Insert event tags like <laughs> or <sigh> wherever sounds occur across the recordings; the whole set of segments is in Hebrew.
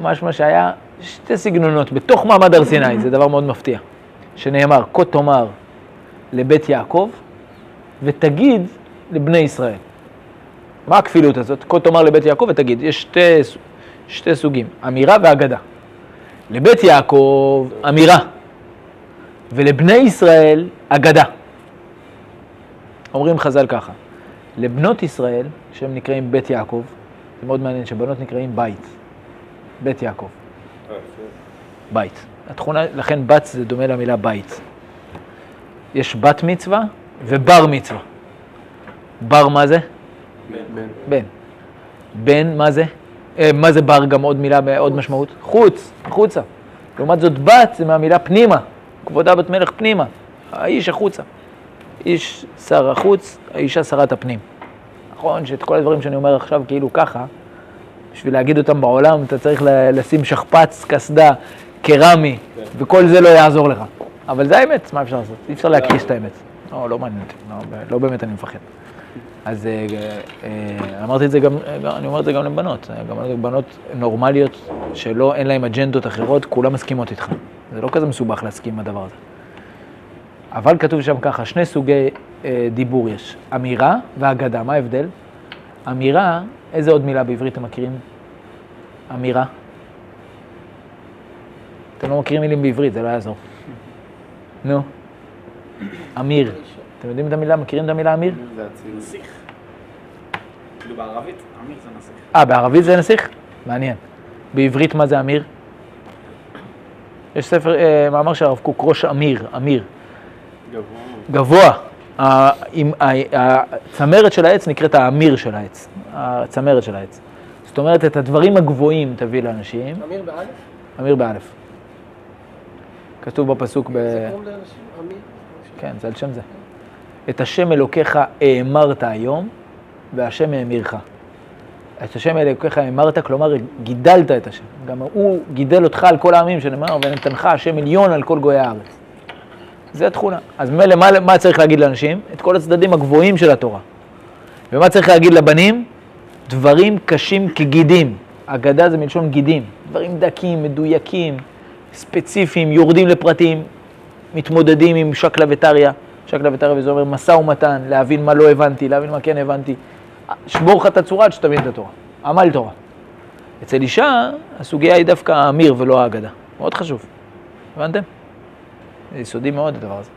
משמע שהיה שתי סגנונות בתוך מעמד הר סיני, זה דבר מאוד מפתיע, שנאמר, כה תאמר לבית יעקב ותגיד לבני ישראל. מה הכפילות הזאת? כה תאמר לבית יעקב ותגיד, יש שתי, שתי סוגים, אמירה ואגדה. לבית יעקב, אמירה, ולבני ישראל, אגדה. אומרים חז"ל ככה, לבנות ישראל, שהם נקראים בית יעקב, זה מאוד מעניין שבנות נקראים בית, בית יעקב. בית. התכונה, לכן בת זה דומה למילה בית. יש בת מצווה ובר מצווה. בר מה זה? בן. בן. בן מה זה? אה, מה זה בר? גם עוד מילה, עוד משמעות? חוץ, החוצה. לעומת זאת בת זה מהמילה פנימה. כבודה בת מלך פנימה. האיש החוצה. איש שר החוץ, האישה שרת הפנים. נכון שאת כל הדברים שאני אומר עכשיו כאילו ככה, בשביל להגיד אותם בעולם אתה צריך לשים שכפ"ץ, קסדה, קרמי, וכל זה לא יעזור לך. אבל זה האמת, מה אפשר לעשות? אי אפשר להכחיש את האמת. לא, לא מעניין אותי, לא, לא באמת אני מפחד. אז אה, אה, אמרתי את זה גם, אני אומר את זה גם לבנות, גם בנות נורמליות שלא, אין להן אג'נדות אחרות, כולן מסכימות איתך. זה לא כזה מסובך להסכים עם הדבר הזה. אבל כתוב שם ככה, שני סוגי אה, דיבור יש, אמירה ואגדה, מה ההבדל? אמירה, איזה עוד מילה בעברית אתם מכירים? אמירה? אתם לא מכירים מילים בעברית, זה לא יעזור. נו, אמיר. אתם יודעים את המילה, מכירים את המילה אמיר? זה. נסיך. כאילו בערבית, אמיר זה נסיך. אה, בערבית זה נסיך? מעניין. בעברית מה זה אמיר? יש ספר, אה, מאמר של הרב קוק, ראש אמיר, אמיר. גבוה. גבוה. הצמרת של העץ נקראת האמיר של העץ. הצמרת של העץ. זאת אומרת, את הדברים הגבוהים תביא לאנשים, אמיר באלף? אמיר באלף. כתוב בפסוק ב... זה קוראים לאנשים? אמיר? כן, זה על שם זה. את השם אלוקיך האמרת היום, והשם האמירך. את השם אלוקיך האמרת, כלומר גידלת את השם. גם הוא גידל אותך על כל העמים, שנאמר, ונתנך השם עליון על כל גויי הארץ. זה התכונה. אז מילא, מה, מה צריך להגיד לאנשים? את כל הצדדים הגבוהים של התורה. ומה צריך להגיד לבנים? דברים קשים כגידים. אגדה זה מלשון גידים. דברים דקים, מדויקים, ספציפיים, יורדים לפרטים, מתמודדים עם שקלא וטריא. שקלא וטריא וזה אומר משא ומתן, להבין מה לא הבנתי, להבין מה כן הבנתי. שבור לך את הצורה עד שתבין את התורה. עמל תורה. אצל אישה, הסוגיה היא דווקא האמיר ולא האגדה. מאוד חשוב. הבנתם? זה יסודי מאוד הדבר הזה.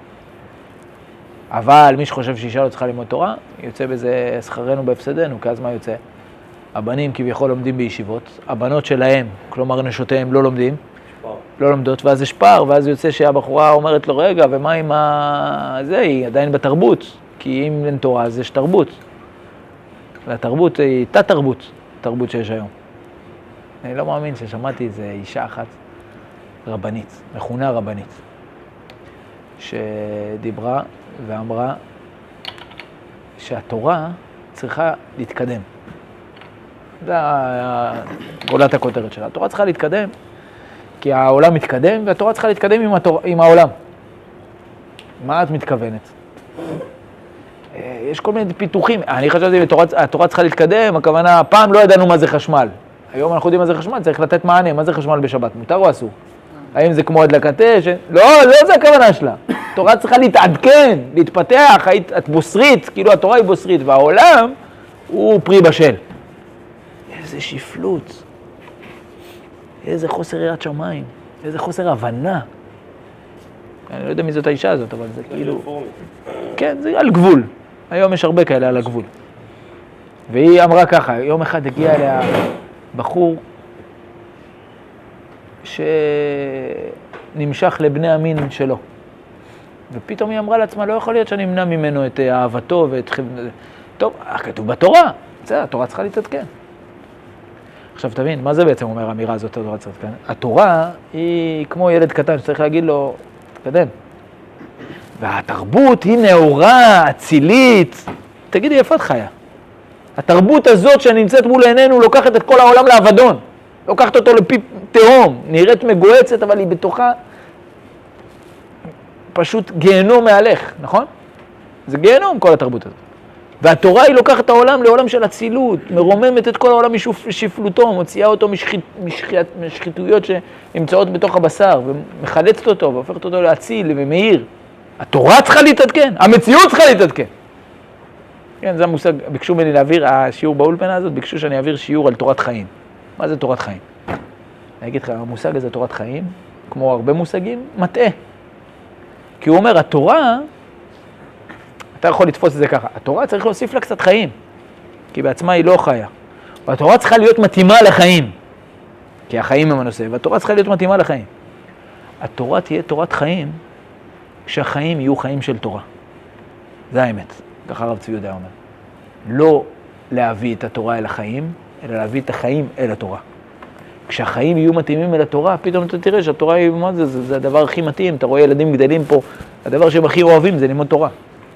אבל מי שחושב שאישה לא צריכה ללמוד תורה, יוצא בזה שכרנו בהפסדנו, כי אז מה יוצא? הבנים כביכול לומדים בישיבות, הבנות שלהם, כלומר נשותיהם, לא לומדים, לא לומדות, ואז יש פער, ואז יוצא שהבחורה אומרת לו, רגע, ומה עם ה... זה, היא עדיין בתרבות, כי אם אין תורה אז יש תרבות. והתרבות היא תת-תרבות, תרבות שיש היום. אני לא מאמין ששמעתי איזה אישה אחת, רבנית, מכונה רבנית, שדיברה ואמרה שהתורה צריכה להתקדם. זה גולת הכותרת שלה. התורה צריכה להתקדם, כי העולם מתקדם, והתורה צריכה להתקדם עם, התור... עם העולם. מה את מתכוונת? אה, יש כל מיני פיתוחים. אני חשבתי שהתורה צריכה להתקדם, הכוונה, פעם לא ידענו מה זה חשמל. היום אנחנו יודעים מה זה חשמל, צריך לתת מענה. מה זה חשמל בשבת? מותר או אסור? האם זה כמו הדלקת אש? לא, לא זה הכוונה שלה. התורה צריכה להתעדכן, להתפתח, היית- את בוסרית, כאילו התורה היא בוסרית, והעולם הוא פרי בשל. איזה שפלות, איזה חוסר יראת שמיים, איזה חוסר הבנה. אני לא יודע מי זאת האישה הזאת, אבל זה כאילו... כן, זה על גבול. היום יש הרבה כאלה על הגבול. והיא אמרה ככה, יום אחד הגיע אליה בחור שנמשך לבני המין שלו. ופתאום היא אמרה לעצמה, לא יכול להיות שאני אמנע ממנו את אה, אהבתו ואת... טוב, אה, כתוב בתורה, בסדר, התורה צריכה להתעדכן. עכשיו תבין, מה זה בעצם אומר האמירה הזאת, התורה צריכה להתעדכן? התורה היא כמו ילד קטן שצריך להגיד לו, תתקדם. והתרבות היא נאורה, אצילית. תגידי, איפה את חיה? התרבות הזאת שנמצאת מול עינינו לוקחת את כל העולם לאבדון. לוקחת אותו לפי תהום, נראית מגוהצת, אבל היא בתוכה פשוט גיהנום מהלך, נכון? זה גיהנום כל התרבות הזאת. והתורה היא לוקחת את העולם לעולם של אצילות, מרוממת את כל העולם משפלותו, מוציאה אותו משחית, משחית, משחיתויות שנמצאות בתוך הבשר, ומחלצת אותו והופכת אותו לאציל ומאיר. התורה צריכה להתעדכן, המציאות צריכה להתעדכן. כן, זה המושג, ביקשו ממני להעביר, השיעור באולפנה הזאת, ביקשו שאני אעביר שיעור על תורת חיים. מה זה תורת חיים? אני אגיד לך, המושג הזה, תורת חיים, כמו הרבה מושגים, מטעה. כי הוא אומר, התורה, אתה יכול לתפוס את זה ככה, התורה צריך להוסיף לה קצת חיים, כי בעצמה היא לא חיה. והתורה צריכה להיות מתאימה לחיים, כי החיים הם הנושא, והתורה צריכה להיות מתאימה לחיים. התורה תהיה תורת חיים כשהחיים יהיו חיים של תורה. זה האמת, ככה הרב צבי יהודה אומר. לא להביא את התורה אל החיים, אלא להביא את החיים אל התורה. כשהחיים יהיו מתאימים אל התורה, פתאום אתה תראה שהתורה היא, מה זה, זה, זה הדבר הכי מתאים, אתה רואה ילדים גדלים פה, הדבר שהם הכי אוהבים זה ללמוד תורה.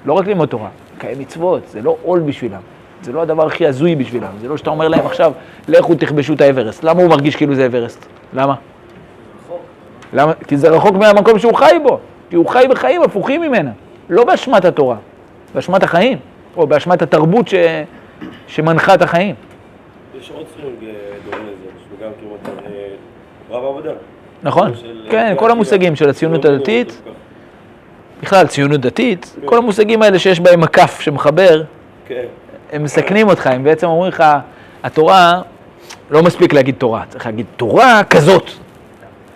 לא רק ללמוד תורה, קיים מצוות, זה לא עול בשבילם. זה לא הדבר הכי הזוי בשבילם, זה לא שאתה אומר להם עכשיו, לכו תכבשו את האברסט. למה הוא מרגיש כאילו זה אברסט? למה? למה? כי זה רחוק מהמקום שהוא חי בו, כי הוא חי בחיים הפוכים ממנה, לא באשמת התורה, באשמת החיים, או באשמת התרבות ש... שמנחה את החיים. יש עוד סלונג דומה לזה, שגם כמעט רב עבודה. נכון, כן, כל המושגים של הציונות הדתית, בכלל ציונות דתית, כל המושגים האלה שיש בהם מקף שמחבר, כן. הם מסכנים אותך, הם בעצם אומרים לך, התורה, לא מספיק להגיד תורה, צריך להגיד תורה כזאת.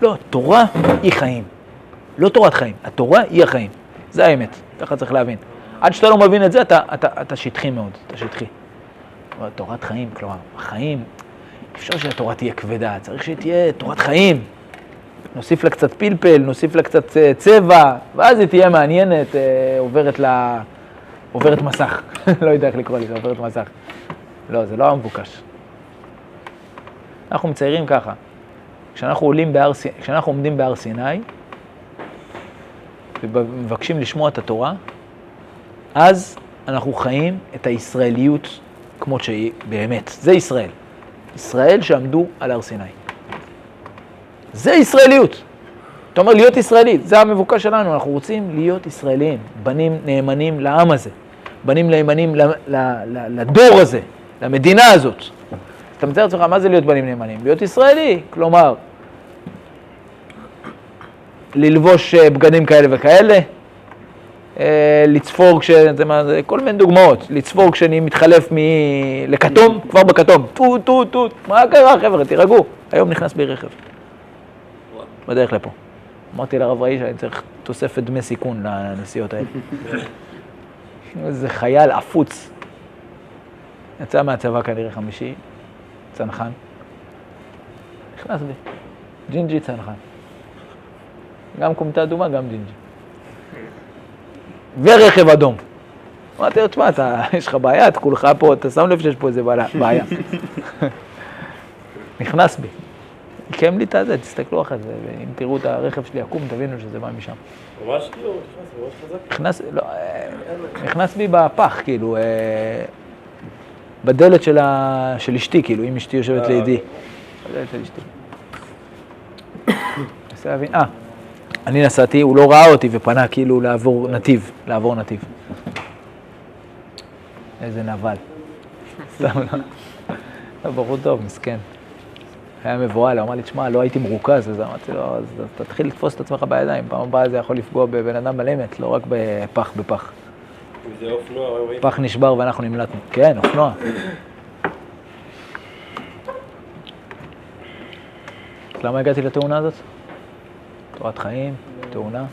לא, תורה היא חיים, לא תורת חיים, התורה היא החיים, זה האמת, ככה צריך להבין. עד שאתה לא מבין את זה, אתה, אתה, אתה שטחי מאוד, אתה שטחי. תורת חיים, כלומר, החיים, אפשר שהתורה תהיה כבדה, צריך שהיא תהיה תורת חיים. נוסיף לה קצת פלפל, נוסיף לה קצת אה, צבע, ואז היא תהיה מעניינת, אה, עוברת לה... עוברת מסך. <laughs> לא יודע איך לקרוא לזה, עוברת מסך. לא, זה לא המבוקש. אנחנו מציירים ככה, כשאנחנו, עולים בהר, כשאנחנו עומדים בהר סיני ומבקשים לשמוע את התורה, אז אנחנו חיים את הישראליות כמות שהיא באמת. זה ישראל. ישראל שעמדו על הר סיני. זה ישראליות. אתה אומר להיות ישראלי, זה המבוקש שלנו, אנחנו רוצים להיות ישראלים, בנים נאמנים לעם הזה, בנים נאמנים לדור הזה, למדינה הזאת. אתה מתאר לעצמך, מה זה להיות בנים נאמנים? להיות ישראלי, כלומר, ללבוש אה, בגדים כאלה וכאלה, לצפור כש... כל מיני דוגמאות, לצפור כשאני מתחלף מ... לכתום, כבר בכתום, טו, טו, טו, מה קרה חבר'ה, תירגעו, היום נכנס בי רכב, בדרך לפה. אמרתי לרב ראי שאני צריך תוספת דמי סיכון לנסיעות האלה. <laughs> איזה חייל עפוץ. יצא מהצבא כנראה חמישי, צנחן. נכנס בי, ג'ינג'י צנחן. גם כומתה אדומה, גם ג'ינג'י. ורכב אדום. אמרתי לו, תשמע, <laughs> יש לך בעיה, את כולך פה, אתה שם לב שיש פה איזה בעיה. <laughs> נכנס בי. עיקם לי את הזה, תסתכלו אחרי זה, ואם תראו את הרכב שלי עקום, תבינו שזה בא משם. ממש כאילו, נכנס, ממש חזק. נכנס, לא, אה, נכנס בי בפח, כאילו, אה, בדלת של, אשתי, כאילו, אם אשתי יושבת לידי. בדלת של אשתי. <coughs> מנסה להבין, אה, אני נסעתי, הוא לא ראה אותי ופנה כאילו לעבור נתיב, לעבור נתיב. איזה נבל. <laughs> סתם לא. לא, בחור טוב, מסכן. היה מבוהל, הוא אמר לי, תשמע, לא הייתי מרוכז, אז אמרתי לו, אז תתחיל לתפוס את עצמך בידיים, פעם הבאה זה יכול לפגוע בבן אדם על אמת, לא רק בפח בפח. זה אופנוע, רואים? פח נשבר ואנחנו נמלטנו. כן, אופנוע. למה הגעתי לתאונה הזאת? תורת חיים, תאונה.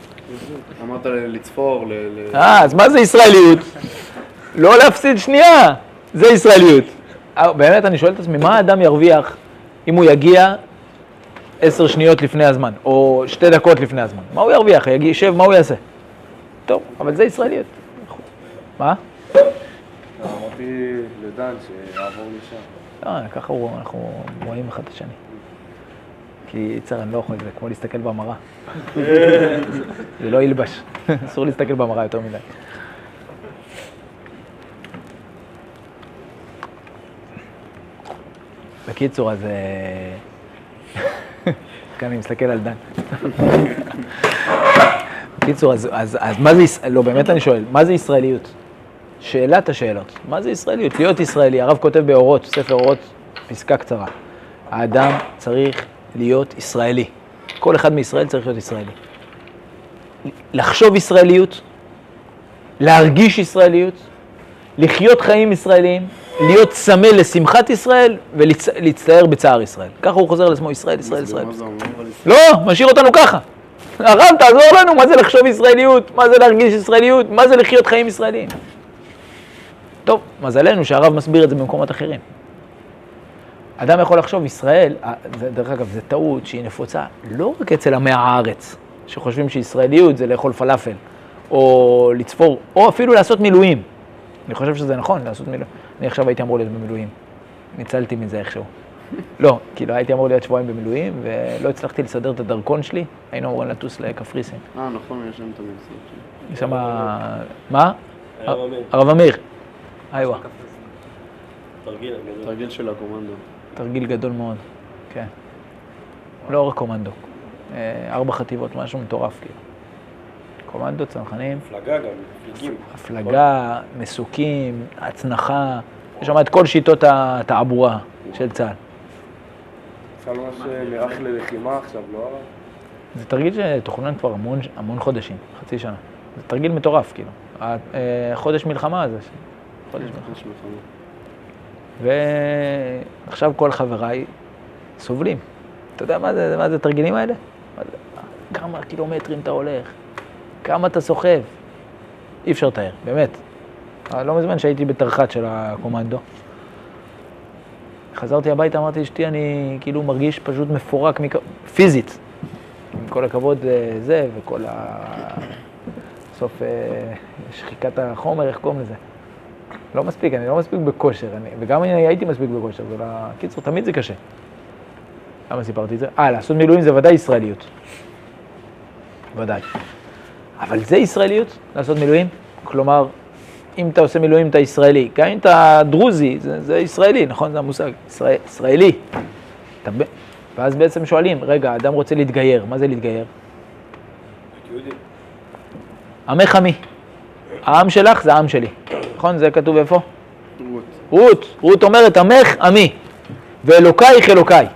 אמרת לצפור, ל... אה, אז מה זה ישראליות? לא להפסיד שנייה, זה ישראליות. אה, באמת, אני שואל את עצמי, מה האדם ירוויח אם הוא יגיע עשר שניות לפני הזמן, או שתי דקות לפני הזמן? מה הוא ירוויח? יישב, מה הוא יעשה? טוב, אבל זה ישראליות. מה? אמרתי לדן שיעבור לשם. לא, ככה אנחנו רואים אחד את השני. כי יצר, אני לא יכול, זה כמו להסתכל במראה. <laughs> זה לא ילבש, <laughs> אסור להסתכל במראה יותר מדי. בקיצור, אז... <laughs> כאן אני מסתכל על דן. בקיצור, אז, אז, אז מה זה, לא, באמת אני שואל, מה זה ישראליות? שאלת השאלות. מה זה ישראליות? להיות ישראלי, הרב כותב באורות, ספר אורות, פסקה קצרה. האדם צריך להיות ישראלי. כל אחד מישראל צריך להיות ישראלי. לחשוב ישראליות, להרגיש ישראליות, לחיות חיים ישראליים, להיות צמא לשמחת ישראל ולהצטער בצער ישראל. ככה הוא חוזר לעצמו, ישראל, ישראל, ישראל. ישראל? לא, משאיר אותנו ככה. הרב, תעזור לנו, מה זה לחשוב ישראליות? מה זה להרגיש ישראליות? מה זה לחיות חיים ישראליים? טוב, מזלנו שהרב מסביר את זה במקומות אחרים. אדם יכול לחשוב, ישראל, אה, זה, דרך אגב, זו טעות שהיא נפוצה לא רק אצל עמי הארץ, שחושבים שישראליות זה לאכול פלאפל, או לצפור, או אפילו לעשות מילואים. אני חושב שזה נכון, לעשות מילואים. אני עכשיו הייתי אמור להיות במילואים. ניצלתי מזה איכשהו. <laughs> לא, כאילו הייתי אמור להיות שבועיים במילואים, ולא הצלחתי לסדר את הדרכון שלי, היינו אמורים לטוס לקפריסין. אה, נכון, יש להם את המשרד שלי. יש שם... מה? הרב אמיר, הרב אמיר. איווה. תרגיל של הקומנדו. תרגיל גדול מאוד, כן. לא רק קומנדו, אה, ארבע חטיבות, משהו מטורף, כאילו. קומנדו, צנחנים, מפלגה גם, מפליגים. הפלגה, מסוקים, הצנחה, יש שם את כל שיטות התעבורה של צה"ל. צה"ל ממש נערך ללחימה עכשיו, לא? זה תרגיל שתוכנן כבר המון, המון חודשים, חצי שנה. זה תרגיל מטורף, כאילו. אה, חודש מלחמה זה... חודש מלחמה. ועכשיו כל חבריי סובלים. אתה יודע מה זה, מה זה התרגילים האלה? מה זה, כמה קילומטרים אתה הולך, כמה אתה סוחב. אי אפשר לתאר, באמת. לא מזמן שהייתי בתרח"ט של הקומנדו. חזרתי הביתה, אמרתי לאשתי, אני כאילו מרגיש פשוט מפורק, מק... פיזית. עם כל הכבוד אה, זה, וכל ה... בסוף אה, שחיקת החומר, איך קוראים לזה? לא מספיק, אני לא מספיק בכושר, אני, וגם אני הייתי מספיק בכושר, לא... קיצור, תמיד זה קשה. למה סיפרתי את זה? אה, לעשות מילואים זה ודאי ישראליות. ודאי. אבל זה ישראליות, לעשות מילואים? כלומר, אם אתה עושה מילואים אתה ישראלי, גם אם אתה דרוזי, זה, זה ישראלי, נכון? זה המושג, ישראל, ישראלי. אתה, ואז בעצם שואלים, רגע, אדם רוצה להתגייר, מה זה להתגייר? עמך עמי. העם שלך זה העם שלי, נכון? זה כתוב איפה? רות. רות, רות אומרת, עמך עמי, ואלוקייך אלוקיי.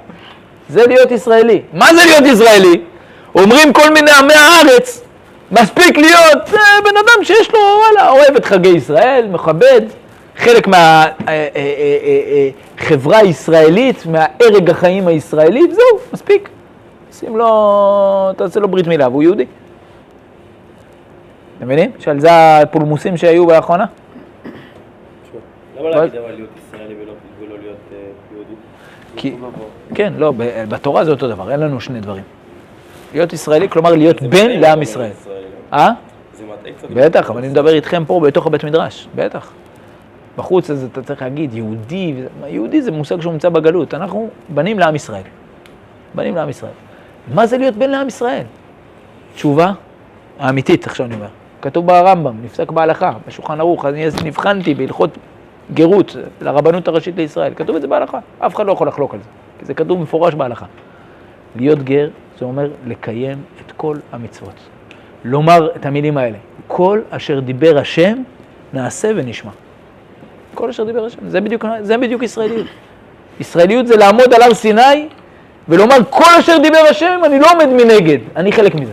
זה להיות ישראלי. מה זה להיות ישראלי? אומרים כל מיני עמי הארץ, מספיק להיות אה, בן אדם שיש לו, וואלה, אוהב את חגי ישראל, מכבד, חלק מהחברה הישראלית, מהערג החיים הישראלית, זהו, מספיק. שים לו, תעשה לו ברית מילה, והוא יהודי. אתם מבינים? שעל זה הפולמוסים שהיו לאחרונה? למה להגיד אבל להיות ישראלי ולא להיות אה, יהודי? כי, כן, לא, בתורה זה אותו דבר, אין לנו שני דברים. להיות ישראלי, כלומר להיות בן לעם ישראל. לא? אה? זה מטעה קצת. בטח, אבל אני מדבר איתכם פה בתוך הבית מדרש, בטח. בחוץ אז אתה צריך להגיד יהודי, יהודי זה מושג שהומצא בגלות, אנחנו בנים לעם ישראל. בנים לעם ישראל. מה זה להיות בן לעם ישראל? תשובה האמיתית, עכשיו אני אומר. כתוב ברמב"ם, נפסק בהלכה, בשולחן ערוך, אני נבחנתי בהלכות גרות לרבנות הראשית לישראל. כתוב את זה בהלכה, אף אחד לא יכול לחלוק על זה, כי זה כתוב מפורש בהלכה. להיות גר, זה אומר לקיים את כל המצוות. לומר את המילים האלה, כל אשר דיבר השם, נעשה ונשמע. כל אשר דיבר השם, זה בדיוק, זה בדיוק ישראליות. ישראליות זה לעמוד על הר סיני ולומר כל אשר דיבר השם, אני לא עומד מנגד, אני חלק מזה.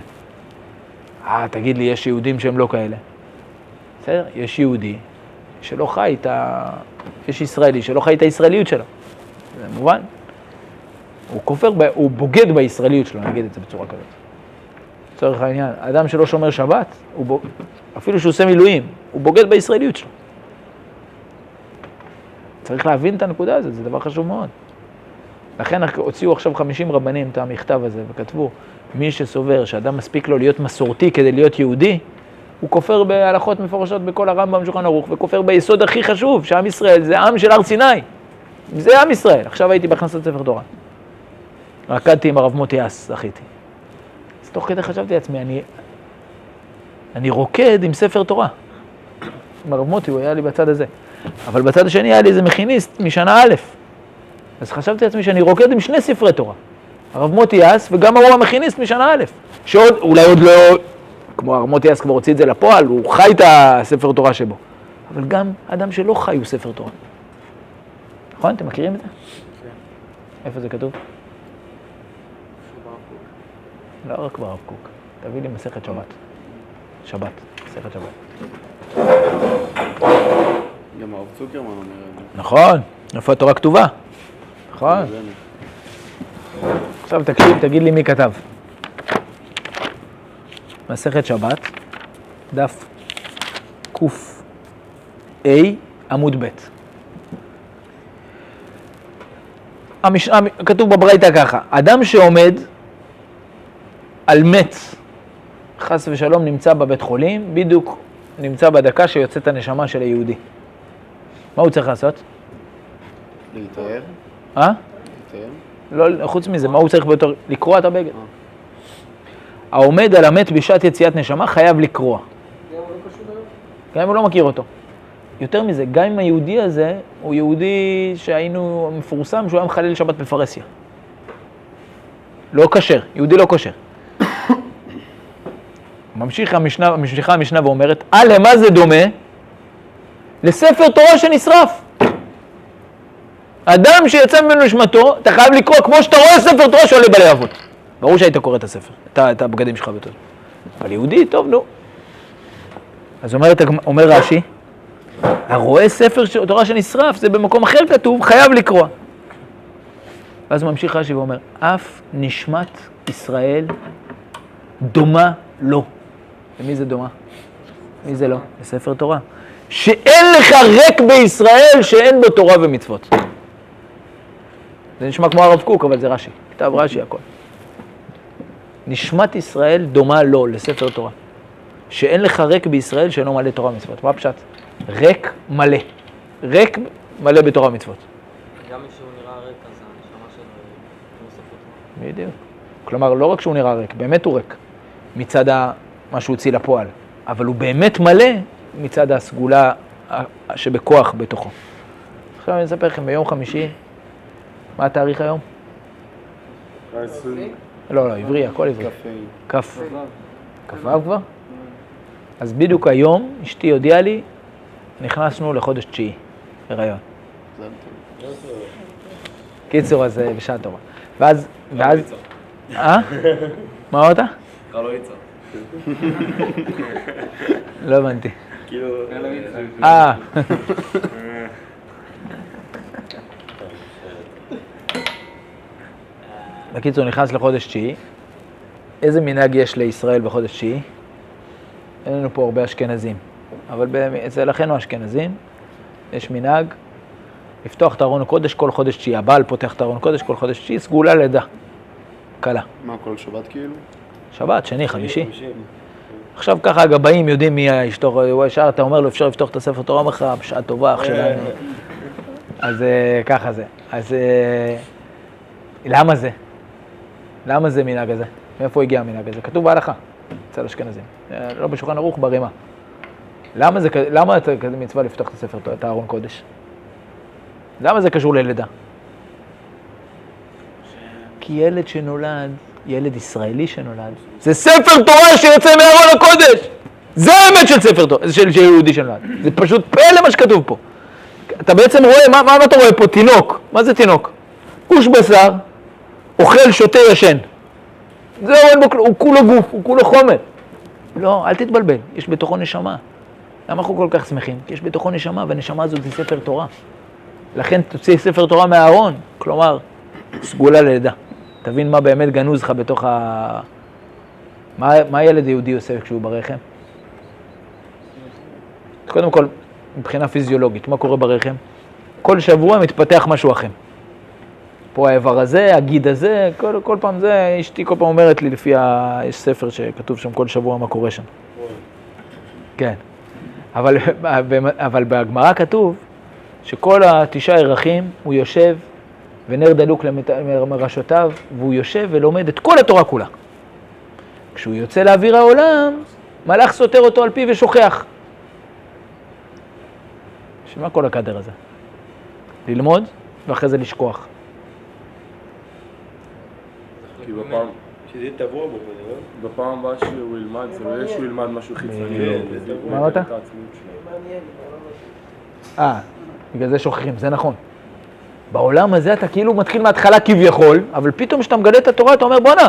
אה, תגיד לי, יש יהודים שהם לא כאלה. בסדר, יש יהודי שלא חי את ה... יש ישראלי שלא חי את הישראליות שלו. זה מובן. הוא כופר, ב... הוא בוגד בישראליות שלו, נגיד את זה בצורה כזאת. לצורך העניין, אדם שלא שומר שבת, הוא ב... אפילו שהוא עושה מילואים, הוא בוגד בישראליות שלו. צריך להבין את הנקודה הזאת, זה דבר חשוב מאוד. לכן הוציאו עכשיו 50 רבנים את המכתב הזה וכתבו, מי שסובר שאדם מספיק לו להיות מסורתי כדי להיות יהודי, הוא כופר בהלכות מפורשות בכל הרמב"ם שולחן ערוך, וכופר ביסוד הכי חשוב, שעם ישראל זה עם של הר סיני. זה עם ישראל. עכשיו הייתי בהכנסת ספר תורה. רקדתי עם הרב מוטי אס, זכיתי. אז תוך כדי חשבתי לעצמי, אני, אני רוקד עם ספר תורה. עם הרב מוטי, הוא היה לי בצד הזה. אבל בצד השני היה לי איזה מכיניסט משנה א'. אז חשבתי לעצמי שאני רוקד עם שני ספרי תורה. הרב מוטי אס וגם הרב המכיניסט משנה א', שעוד, אולי עוד לא, כמו הרב מוטי אס כבר הוציא את זה לפועל, הוא חי את הספר תורה שבו. אבל גם אדם שלא חי הוא ספר תורה. נכון? אתם מכירים את זה? כן. איפה זה כתוב? לא רק ברב קוק. תביא לי מסכת שבת. שבת, מסכת שבת. גם הרב צוקרמן אומר את זה. נכון, איפה התורה כתובה? נכון. עכשיו תקשיב, תגיד לי מי כתב. מסכת שבת, דף קא עמוד ב'. המשנה, כתוב בברייתא ככה, אדם שעומד על מת, חס ושלום, נמצא בבית חולים, בדיוק נמצא בדקה שיוצאת הנשמה של היהודי. מה הוא צריך לעשות? להיטהר? אה? להיטהר? לא, חוץ מזה, מה הוא צריך ביותר? לקרוע את הבגד. העומד על המת בשעת יציאת נשמה חייב לקרוע. גם אם הוא לא מכיר אותו. יותר מזה, גם אם היהודי הזה הוא יהודי שהיינו מפורסם שהוא היה מחלל שבת בפרהסיה. לא כשר, יהודי לא כשר. ממשיך המשנה, ממשיכה המשנה ואומרת, אה, למה זה דומה? לספר תורה שנשרף. אדם שיצא ממנו נשמתו, אתה חייב לקרוא כמו שאתה רואה ספר תורה שעולה בלהבות. ברור שהיית קורא את הספר, את, הבגדים שלך זה. אבל יהודי, טוב, נו. אז אומרת, הגמ- אומר רש"י, הרואה ספר תורה שנשרף, זה במקום אחר כתוב, חייב לקרוא. ואז ממשיך רש"י ואומר, אף נשמת ישראל דומה לו. למי זה דומה? מי זה לא? לספר תורה. שאין לך ריק בישראל שאין בו תורה ומצוות. זה נשמע כמו הרב קוק, אבל זה רש"י. כתב רש"י הכל. נשמת ישראל דומה לו, לספר תורה. שאין לך ריק בישראל שאינו מלא תורה ומצוות. מה הפשט? ריק מלא. ריק מלא בתורה ומצוות. גם מי שהוא נראה ריק, אז הנשמה שלו היא כמו ספר תורה. בדיוק. כלומר, לא רק שהוא נראה ריק, באמת הוא ריק. מצד ה... מה שהוא הוציא לפועל. אבל הוא באמת מלא מצד הסגולה שבכוח בתוכו. עכשיו אני אספר לכם, ביום חמישי, מה התאריך היום? העשרים. לא, לא, עברי, הכל עברי. קפה. כ', כ"ו כבר? אז בדיוק היום, אשתי הודיעה לי, נכנסנו לחודש תשיעי, הריון. קיצור, אז אה, בשעה טובה. ואז, ואז... אה? מה אמרת? קרא לו יצחק. לא הבנתי. כאילו... אה. בקיצור, נכנס לחודש תשיעי. איזה מנהג יש לישראל בחודש תשיעי? אין לנו פה הרבה אשכנזים, אבל אצל אחינו האשכנזים יש מנהג לפתוח את ארון הקודש כל חודש תשיעי. הבעל פותח את ארון הקודש כל חודש תשיעי, סגולה לידה. קלה. מה, כל שבת כאילו? שבת, שני, חמישי. עכשיו ככה הגבאים יודעים מי אשתו, הוא ישר אתה אומר לו אפשר לפתוח את הספר תורה, אומר לך בשעה טובה, אח שלנו. אז אה, ככה זה. אז אה, למה זה? למה זה מנהג הזה? מאיפה הגיע המנהג הזה? כתוב בהלכה, אצל אשכנזים. אה, לא בשולחן ערוך, ברימה. למה זה, למה זה כזה מצווה לפתוח את הספר, את הארון קודש? למה זה קשור ללידה? כי ילד שנולד, ילד ישראלי שנולד, זה ספר תורה שיוצא מארון הקודש! זה האמת של ספר תורה, של, של יהודי שנולד. זה פשוט פלא מה שכתוב פה. אתה בעצם רואה, מה, מה אתה רואה פה? תינוק. מה זה תינוק? גוש בשר, אוכל, שותה, ישן. זהו, אין בו כלום, הוא כולו גוף, הוא כולו חומר. לא, אל תתבלבל, יש בתוכו נשמה. למה אנחנו כל כך שמחים? כי יש בתוכו נשמה, והנשמה הזאת זה ספר תורה. לכן תוציא ספר תורה מהארון, כלומר, סגולה ללידה. תבין מה באמת גנוז לך בתוך ה... מה, מה ילד יהודי עושה כשהוא ברחם? קודם כל, מבחינה פיזיולוגית, מה קורה ברחם? כל שבוע מתפתח משהו אחר. פה האיבר הזה, הגיד הזה, כל, כל פעם זה, אשתי כל פעם אומרת לי לפי ה... יש ספר שכתוב שם כל שבוע מה קורה שם. כן. אבל, אבל בגמרא כתוב שכל התשעה ירחים, הוא יושב ונר דלוק למת- מראשותיו, והוא יושב ולומד את כל התורה כולה. כשהוא יוצא לאוויר העולם, מלאך סותר אותו על פיו ושוכח. שמה כל הקדר הזה? ללמוד ואחרי זה לשכוח. כי בפעם, שזה יהיה טבוע בו לא? בפעם הבאה שהוא ילמד, זה לא יהיה שהוא ילמד משהו חיצוני. מה אמרת? אה, בגלל זה שוכחים, זה נכון. בעולם הזה אתה כאילו מתחיל מההתחלה כביכול, אבל פתאום כשאתה מגלה את התורה אתה אומר בואנה,